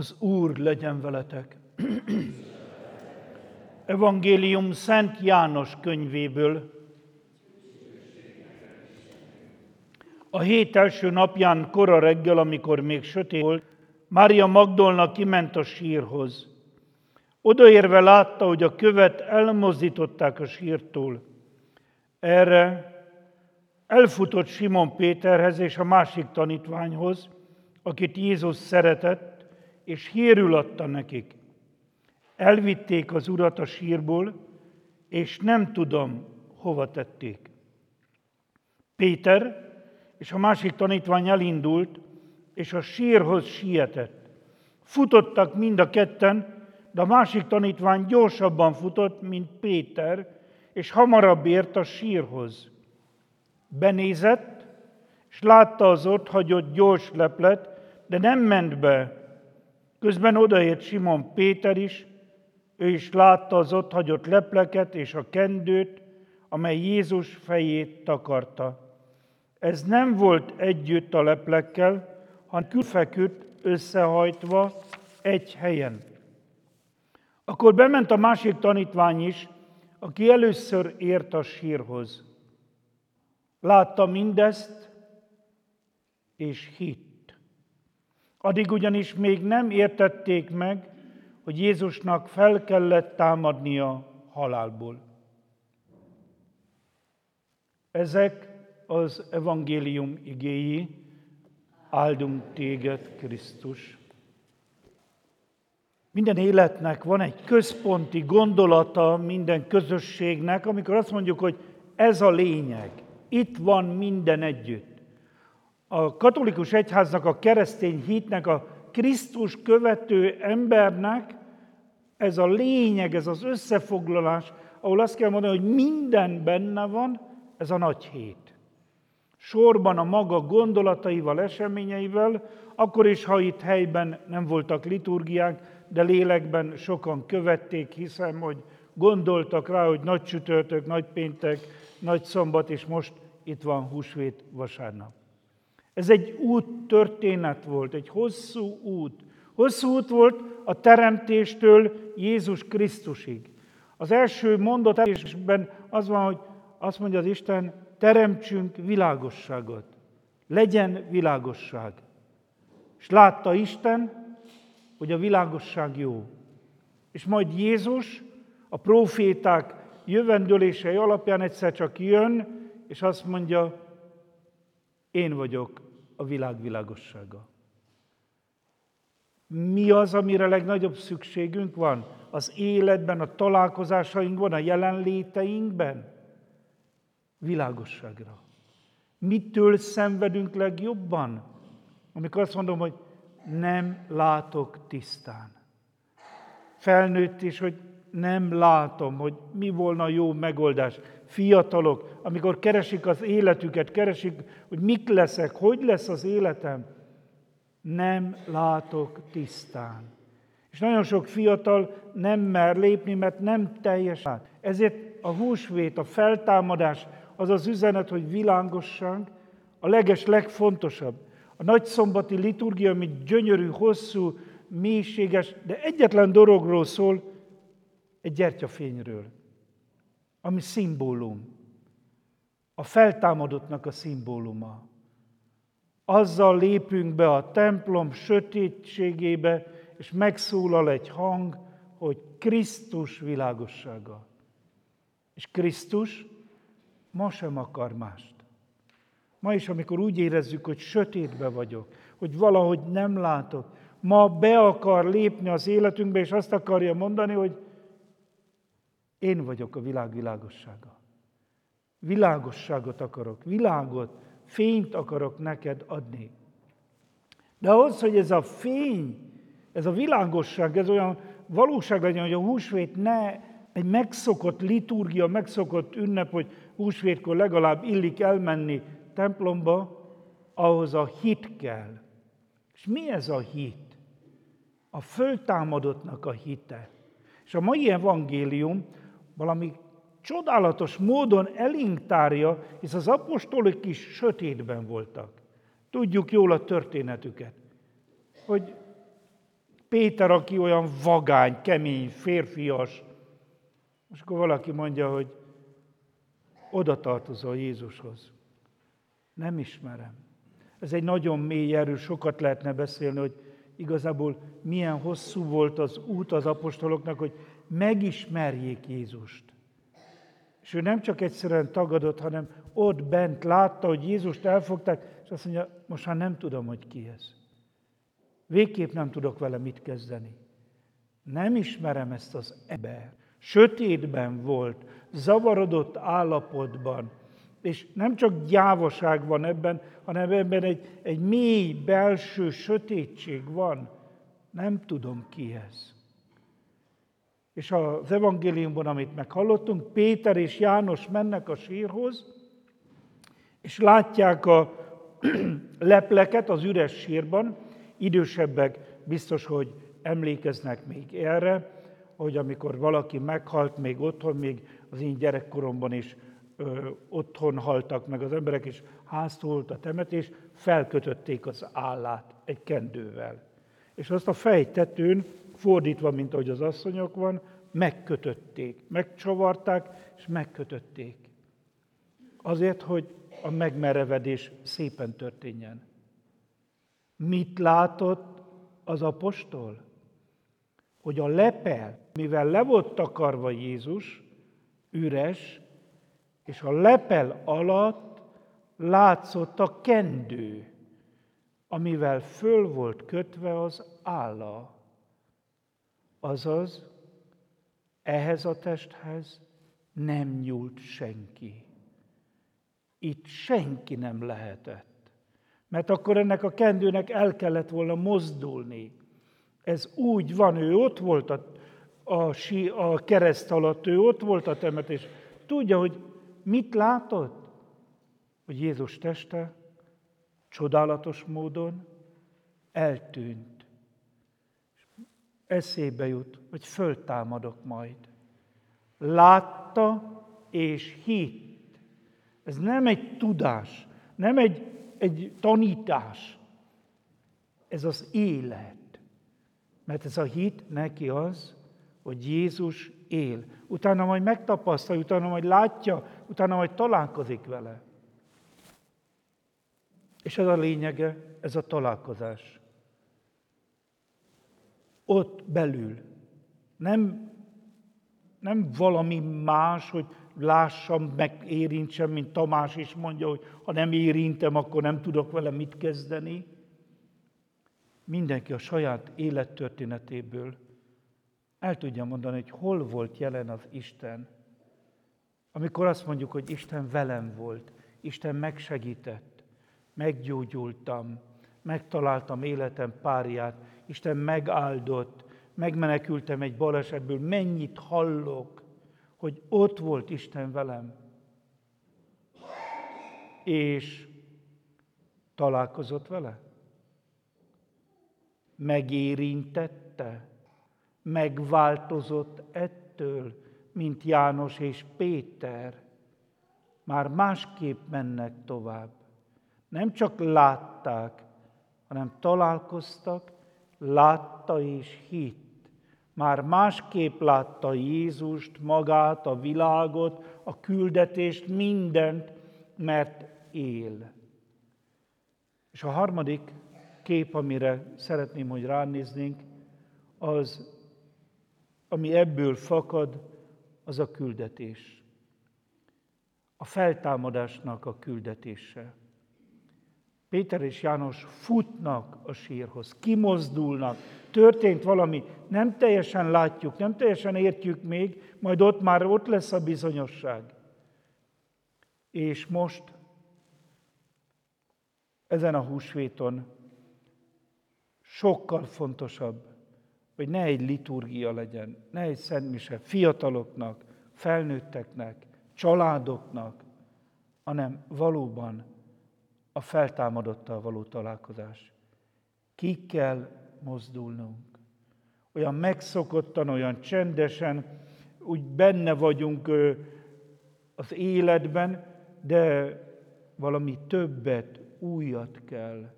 Az Úr legyen veletek. Evangélium Szent János könyvéből. A hét első napján kora reggel, amikor még sötét volt, Mária Magdolna kiment a sírhoz. Odaérve látta, hogy a követ elmozdították a sírtól. Erre elfutott Simon Péterhez és a másik tanítványhoz, akit Jézus szeretett, és hírül adta nekik. Elvitték az urat a sírból, és nem tudom, hova tették. Péter és a másik tanítvány elindult, és a sírhoz sietett. Futottak mind a ketten, de a másik tanítvány gyorsabban futott, mint Péter, és hamarabb ért a sírhoz. Benézett, és látta az ott hagyott gyors leplet, de nem ment be. Közben odaért Simon Péter is, ő is látta az ott hagyott lepleket és a kendőt, amely Jézus fejét takarta. Ez nem volt együtt a leplekkel, hanem külfeküdt összehajtva egy helyen. Akkor bement a másik tanítvány is, aki először ért a sírhoz. Látta mindezt, és hitt. Addig ugyanis még nem értették meg, hogy Jézusnak fel kellett támadnia halálból. Ezek az evangélium igéi, áldunk téged, Krisztus. Minden életnek van egy központi gondolata, minden közösségnek, amikor azt mondjuk, hogy ez a lényeg, itt van minden együtt. A katolikus egyháznak, a keresztény hitnek, a Krisztus követő embernek ez a lényeg, ez az összefoglalás, ahol azt kell mondani, hogy minden benne van, ez a nagy hét. Sorban a maga gondolataival, eseményeivel, akkor is, ha itt helyben nem voltak liturgiák, de lélekben sokan követték, hiszem, hogy gondoltak rá, hogy nagy csütörtök, nagy péntek, nagy szombat, és most itt van húsvét vasárnap. Ez egy út történet volt, egy hosszú út. Hosszú út volt a teremtéstől Jézus Krisztusig. Az első mondatban az van, hogy azt mondja az Isten, teremtsünk világosságot. Legyen világosság. És látta Isten, hogy a világosság jó. És majd Jézus a proféták jövendőlései alapján egyszer csak jön, és azt mondja, én vagyok a világ világossága. Mi az, amire legnagyobb szükségünk van? Az életben, a találkozásainkban, a jelenléteinkben? Világosságra. Mitől szenvedünk legjobban? Amikor azt mondom, hogy nem látok tisztán. Felnőtt is, hogy nem látom, hogy mi volna jó megoldás. Fiatalok, amikor keresik az életüket, keresik, hogy mik leszek, hogy lesz az életem, nem látok tisztán. És nagyon sok fiatal nem mer lépni, mert nem teljes át. Ezért a húsvét, a feltámadás, az az üzenet, hogy világosság a leges, legfontosabb. A nagyszombati liturgia, ami gyönyörű, hosszú, mélységes, de egyetlen dologról szól, egy gyertyafényről, ami szimbólum. A feltámadottnak a szimbóluma. Azzal lépünk be a templom sötétségébe, és megszólal egy hang, hogy Krisztus világossága. És Krisztus ma sem akar mást. Ma is, amikor úgy érezzük, hogy sötétbe vagyok, hogy valahogy nem látok, ma be akar lépni az életünkbe, és azt akarja mondani, hogy én vagyok a világ világossága. Világosságot akarok, világot, fényt akarok neked adni. De ahhoz, hogy ez a fény, ez a világosság, ez olyan valóság legyen, hogy a húsvét ne egy megszokott liturgia, megszokott ünnep, hogy húsvétkor legalább illik elmenni templomba, ahhoz a hit kell. És mi ez a hit? A föltámadottnak a hite. És a mai evangélium valami csodálatos módon elénk tárja, hisz az apostolok is sötétben voltak. Tudjuk jól a történetüket, hogy Péter, aki olyan vagány, kemény, férfias, és akkor valaki mondja, hogy oda tartozol Jézushoz. Nem ismerem. Ez egy nagyon mély erő, sokat lehetne beszélni, hogy igazából milyen hosszú volt az út az apostoloknak, hogy megismerjék Jézust. És ő nem csak egyszerűen tagadott, hanem ott bent látta, hogy Jézust elfogták, és azt mondja, most már nem tudom, hogy ki ez. Végképp nem tudok vele mit kezdeni. Nem ismerem ezt az ember. Sötétben volt, zavarodott állapotban, és nem csak gyávaság van ebben, hanem ebben egy, egy mély belső sötétség van. Nem tudom ki ez. És az evangéliumban, amit meghallottunk, Péter és János mennek a sírhoz, és látják a lepleket az üres sírban, idősebbek biztos, hogy emlékeznek még erre, hogy amikor valaki meghalt még otthon, még az én gyerekkoromban is ö, otthon haltak meg az emberek, és háztolt a temetés, felkötötték az állát egy kendővel. És azt a fejtetőn, fordítva, mint ahogy az asszonyok van, megkötötték, megcsavarták, és megkötötték. Azért, hogy a megmerevedés szépen történjen. Mit látott az apostol? Hogy a lepel, mivel le volt takarva Jézus, üres, és a lepel alatt látszott a kendő, amivel föl volt kötve az álla. Azaz, ehhez a testhez nem nyúlt senki. Itt senki nem lehetett. Mert akkor ennek a kendőnek el kellett volna mozdulni. Ez úgy van, ő ott volt a, a, a kereszt alatt, ő ott volt a temetés. Tudja, hogy mit látott? Hogy Jézus teste csodálatos módon eltűnt. Eszébe jut, hogy föltámadok majd. Látta és hitt. Ez nem egy tudás, nem egy egy tanítás. Ez az élet. Mert ez a hit neki az, hogy Jézus él. Utána majd megtapasztalja, utána majd látja, utána majd találkozik vele. És ez a lényege, ez a találkozás. Ott belül. Nem, nem valami más, hogy lássam, megérintsem, mint Tamás is mondja, hogy ha nem érintem, akkor nem tudok vele mit kezdeni. Mindenki a saját élettörténetéből el tudja mondani, hogy hol volt jelen az Isten. Amikor azt mondjuk, hogy Isten velem volt, Isten megsegített, meggyógyultam, megtaláltam életem párját, Isten megáldott, megmenekültem egy balesetből, mennyit hallok, hogy ott volt Isten velem, és találkozott vele? Megérintette? Megváltozott ettől, mint János és Péter? Már másképp mennek tovább. Nem csak látták, hanem találkoztak, látta és hitt már másképp látta Jézust, magát, a világot, a küldetést, mindent, mert él. És a harmadik kép, amire szeretném, hogy ránéznénk, az, ami ebből fakad, az a küldetés. A feltámadásnak a küldetése. Péter és János futnak a sírhoz, kimozdulnak, történt valami, nem teljesen látjuk, nem teljesen értjük még, majd ott már ott lesz a bizonyosság. És most, ezen a húsvéton sokkal fontosabb, hogy ne egy liturgia legyen, ne egy szentmise fiataloknak, felnőtteknek, családoknak, hanem valóban a feltámadottal való találkozás. Ki kell mozdulnunk. Olyan megszokottan, olyan csendesen, úgy benne vagyunk az életben, de valami többet, újat kell.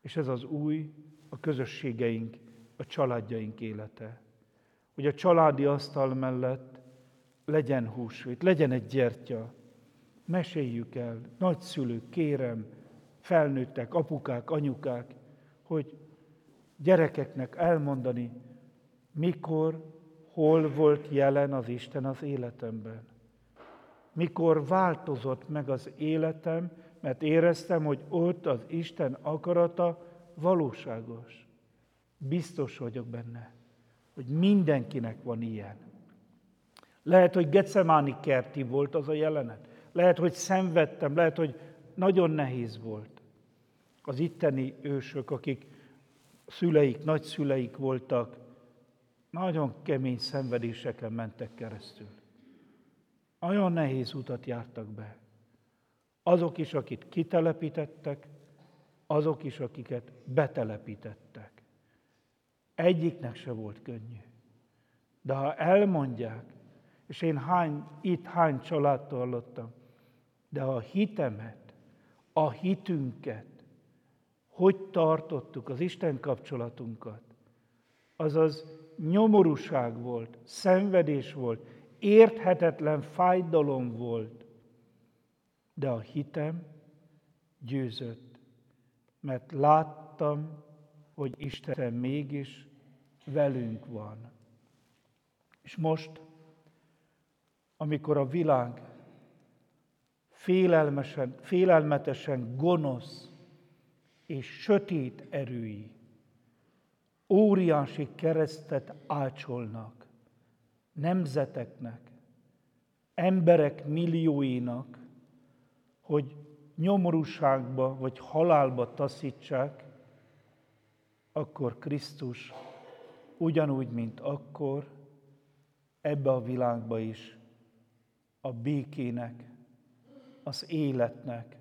És ez az új a közösségeink a családjaink élete. Hogy a családi asztal mellett legyen húsvét, legyen egy gyertya. Meséljük el, nagyszülők, kérem, felnőttek, apukák, anyukák, hogy gyerekeknek elmondani, mikor, hol volt jelen az Isten az életemben. Mikor változott meg az életem, mert éreztem, hogy ott az Isten akarata valóságos. Biztos vagyok benne, hogy mindenkinek van ilyen. Lehet, hogy Gecemáni kerti volt az a jelenet. Lehet, hogy szenvedtem, lehet, hogy nagyon nehéz volt. Az itteni ősök, akik szüleik, nagyszüleik voltak, nagyon kemény szenvedéseken mentek keresztül. Nagyon nehéz utat jártak be. Azok is, akit kitelepítettek, azok is, akiket betelepítettek. Egyiknek se volt könnyű. De ha elmondják, és én hány, itt hány családtól hallottam, de a hitemet, a hitünket, hogy tartottuk az Isten kapcsolatunkat, azaz nyomorúság volt, szenvedés volt, érthetetlen fájdalom volt, de a hitem győzött, mert láttam, hogy Isten mégis velünk van. És most, amikor a világ félelmesen, félelmetesen gonosz és sötét erői óriási keresztet ácsolnak nemzeteknek, emberek millióinak, hogy nyomorúságba vagy halálba taszítsák, akkor Krisztus ugyanúgy, mint akkor, ebbe a világba is a békének, az életnek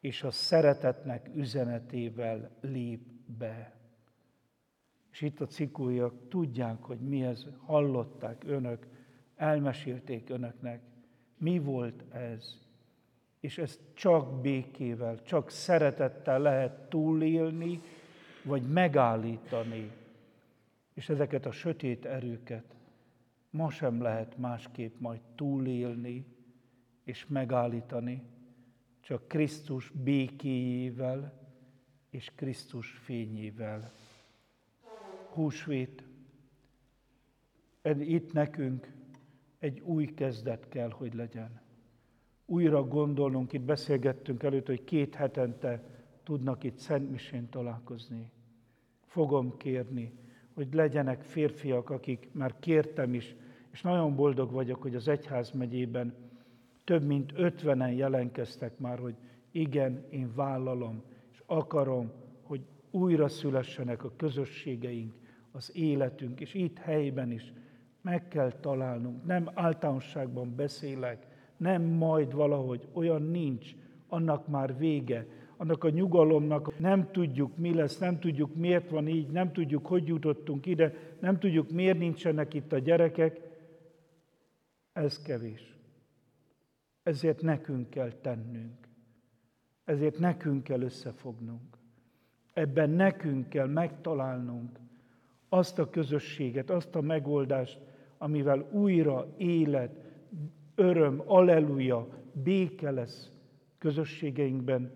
és a szeretetnek üzenetével lép be. És itt a cikújak tudják, hogy mi ez, hallották önök, elmesélték önöknek, mi volt ez. És ezt csak békével, csak szeretettel lehet túlélni, vagy megállítani. És ezeket a sötét erőket ma sem lehet másképp majd túlélni és megállítani, csak Krisztus békéjével és Krisztus fényével. Húsvét. Itt nekünk egy új kezdet kell, hogy legyen. Újra gondolnunk, itt beszélgettünk előtt, hogy két hetente tudnak itt Szentmisén találkozni. Fogom kérni, hogy legyenek férfiak, akik már kértem is, és nagyon boldog vagyok, hogy az egyház megyében több mint ötvenen jelenkeztek már, hogy igen, én vállalom, és akarom, hogy újra szülessenek a közösségeink, az életünk, és itt helyben is meg kell találnunk. Nem általánosságban beszélek, nem majd valahogy, olyan nincs, annak már vége, annak a nyugalomnak nem tudjuk, mi lesz, nem tudjuk, miért van így, nem tudjuk, hogy jutottunk ide, nem tudjuk, miért nincsenek itt a gyerekek, ez kevés. Ezért nekünk kell tennünk. Ezért nekünk kell összefognunk. Ebben nekünk kell megtalálnunk azt a közösséget, azt a megoldást, amivel újra élet, öröm, alleluja, béke lesz közösségeinkben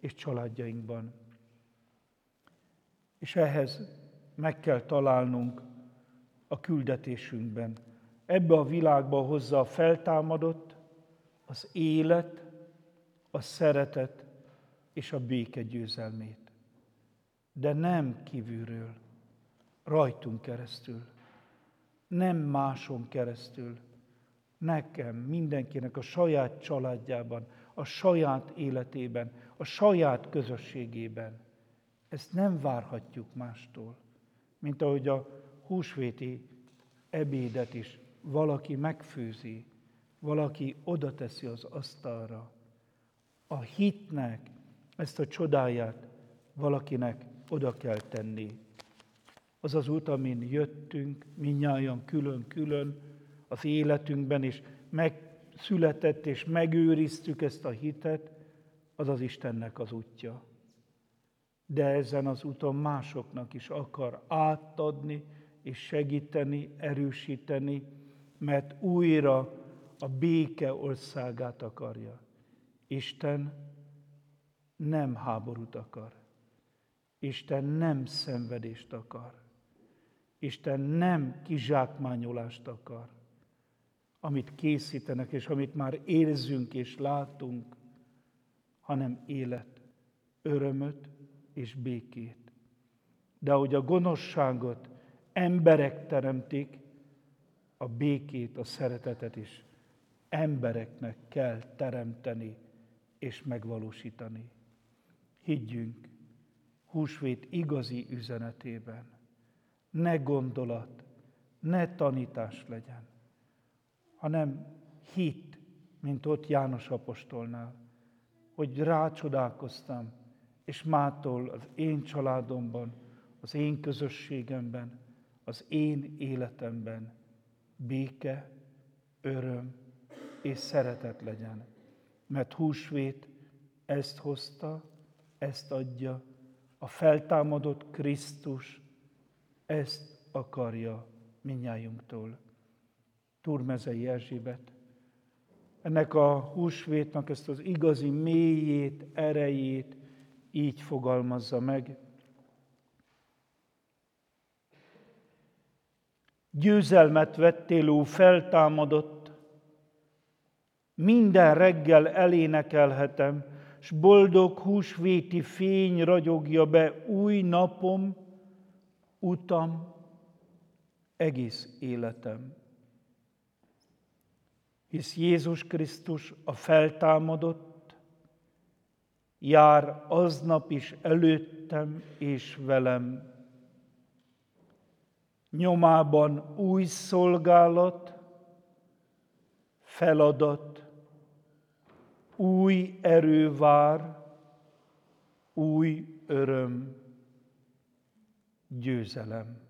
és családjainkban. És ehhez meg kell találnunk a küldetésünkben. Ebbe a világba hozza a feltámadott, az élet, a szeretet és a béke győzelmét. De nem kívülről, rajtunk keresztül, nem máson keresztül, nekem, mindenkinek a saját családjában, a saját életében, a saját közösségében. Ezt nem várhatjuk mástól, mint ahogy a húsvéti ebédet is valaki megfőzi, valaki oda teszi az asztalra. A hitnek ezt a csodáját valakinek oda kell tenni. Az az út, amin jöttünk, minnyáján külön-külön az életünkben, és megszületett és megőriztük ezt a hitet, az az Istennek az útja. de ezen az úton másoknak is akar átadni és segíteni, erősíteni, mert újra a béke országát akarja. Isten nem háborút akar. Isten nem szenvedést akar. Isten nem kizsákmányolást akar. Amit készítenek, és amit már érzünk és látunk, hanem élet, örömöt és békét. De ahogy a gonoszságot emberek teremtik, a békét, a szeretetet is embereknek kell teremteni és megvalósítani. Higgyünk húsvét igazi üzenetében. Ne gondolat, ne tanítás legyen, hanem hit, mint ott János apostolnál, hogy rácsodálkoztam, és mától az én családomban, az én közösségemben, az én életemben béke, öröm és szeretet legyen. Mert húsvét ezt hozta, ezt adja, a feltámadott Krisztus ezt akarja minnyájunktól. Turmezei Erzsébet, ennek a húsvétnak ezt az igazi mélyét, erejét így fogalmazza meg. Győzelmet vettél, ó feltámadott, minden reggel elénekelhetem, s boldog húsvéti fény ragyogja be új napom, utam, egész életem. Hisz Jézus Krisztus a feltámadott, jár aznap is előttem és velem. Nyomában új szolgálat, feladat, új erő vár, új öröm, győzelem.